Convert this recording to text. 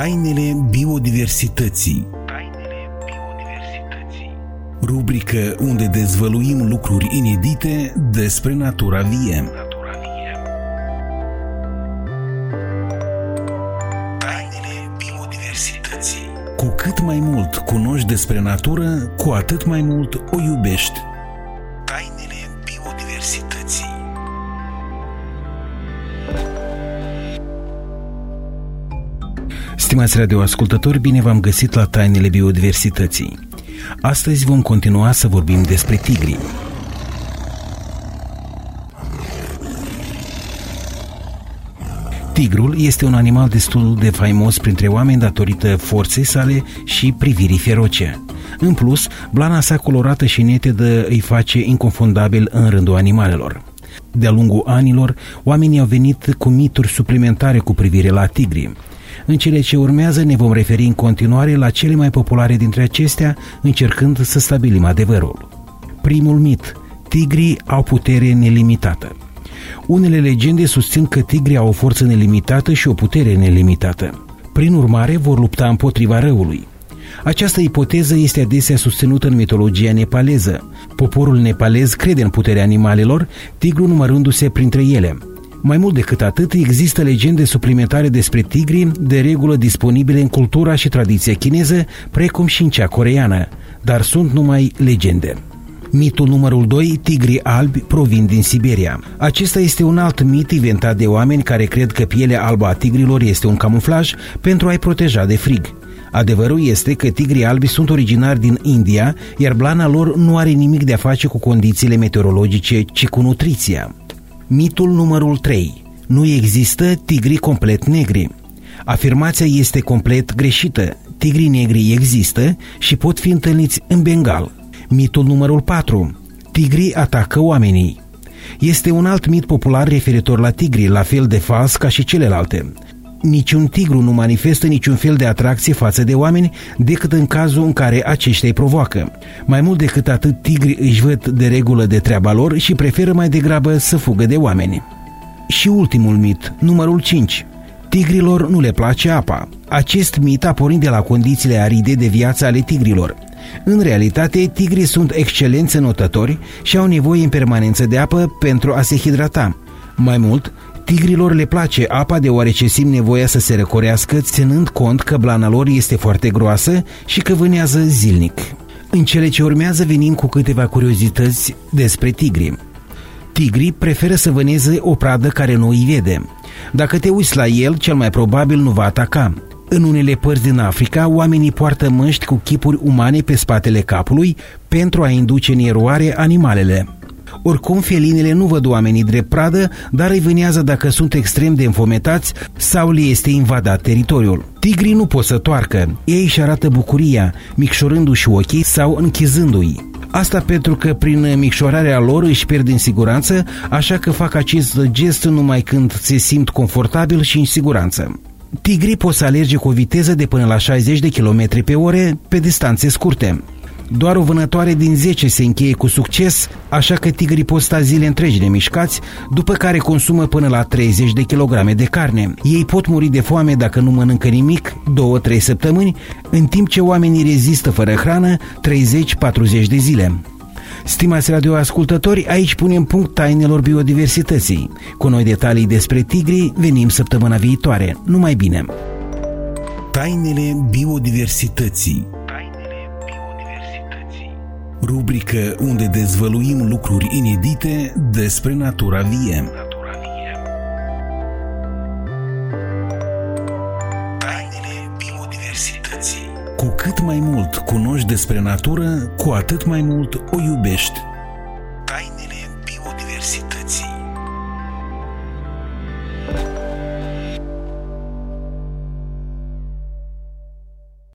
Tainele biodiversității Rubrică unde dezvăluim lucruri inedite despre natura vie. Tainele biodiversității Cu cât mai mult cunoști despre natură, cu atât mai mult o iubești. Stimați radioascultători, bine v-am găsit la Tainele Biodiversității. Astăzi vom continua să vorbim despre tigri. Tigrul este un animal destul de faimos printre oameni datorită forței sale și privirii feroce. În plus, blana sa colorată și netedă îi face inconfundabil în rândul animalelor. De-a lungul anilor, oamenii au venit cu mituri suplimentare cu privire la tigri. În cele ce urmează ne vom referi în continuare la cele mai populare dintre acestea, încercând să stabilim adevărul. Primul mit. Tigrii au putere nelimitată. Unele legende susțin că tigrii au o forță nelimitată și o putere nelimitată. Prin urmare, vor lupta împotriva răului. Această ipoteză este adesea susținută în mitologia nepaleză. Poporul nepalez crede în puterea animalelor, tigrul numărându-se printre ele – mai mult decât atât, există legende suplimentare despre tigri, de regulă disponibile în cultura și tradiția chineză, precum și în cea coreeană, dar sunt numai legende. Mitul numărul 2, tigrii albi, provin din Siberia. Acesta este un alt mit inventat de oameni care cred că pielea albă a tigrilor este un camuflaj pentru a-i proteja de frig. Adevărul este că tigrii albi sunt originari din India, iar blana lor nu are nimic de a face cu condițiile meteorologice, ci cu nutriția. Mitul numărul 3. Nu există tigri complet negri. Afirmația este complet greșită. Tigrii negri există și pot fi întâlniți în Bengal. Mitul numărul 4. Tigrii atacă oamenii. Este un alt mit popular referitor la tigri, la fel de fals ca și celelalte. Niciun tigru nu manifestă niciun fel de atracție față de oameni decât în cazul în care aceștia îi provoacă. Mai mult decât atât, tigrii își văd de regulă de treaba lor și preferă mai degrabă să fugă de oameni. Și ultimul mit, numărul 5. Tigrilor nu le place apa. Acest mit a pornit de la condițiile aride de viață ale tigrilor. În realitate, tigrii sunt excelenți notători și au nevoie în permanență de apă pentru a se hidrata. Mai mult, Tigrilor le place apa deoarece simt nevoia să se răcorească, ținând cont că blana lor este foarte groasă și că vânează zilnic. În cele ce urmează venim cu câteva curiozități despre tigri. Tigrii preferă să vâneze o pradă care nu îi vede. Dacă te uiți la el, cel mai probabil nu va ataca. În unele părți din Africa, oamenii poartă măști cu chipuri umane pe spatele capului pentru a induce în eroare animalele. Oricum, felinele nu văd oamenii drept pradă, dar îi vânează dacă sunt extrem de înfometați sau le este invadat teritoriul. Tigrii nu pot să toarcă, ei își arată bucuria, micșorându-și ochii sau închizându-i. Asta pentru că prin micșorarea lor își pierd în siguranță, așa că fac acest gest numai când se simt confortabil și în siguranță. Tigrii pot să alerge cu o viteză de până la 60 de km pe ore pe distanțe scurte. Doar o vânătoare din 10 se încheie cu succes, așa că tigrii pot sta zile întregi nemișcați, după care consumă până la 30 de kilograme de carne. Ei pot muri de foame dacă nu mănâncă nimic 2-3 săptămâni, în timp ce oamenii rezistă fără hrană 30-40 de zile. Stimați radioascultători, aici punem punct tainelor biodiversității. Cu noi detalii despre tigri venim săptămâna viitoare. Numai bine! Tainele biodiversității rubrică unde dezvăluim lucruri inedite despre natura vie. Tainele biodiversității Cu cât mai mult cunoști despre natură, cu atât mai mult o iubești. Tainele biodiversității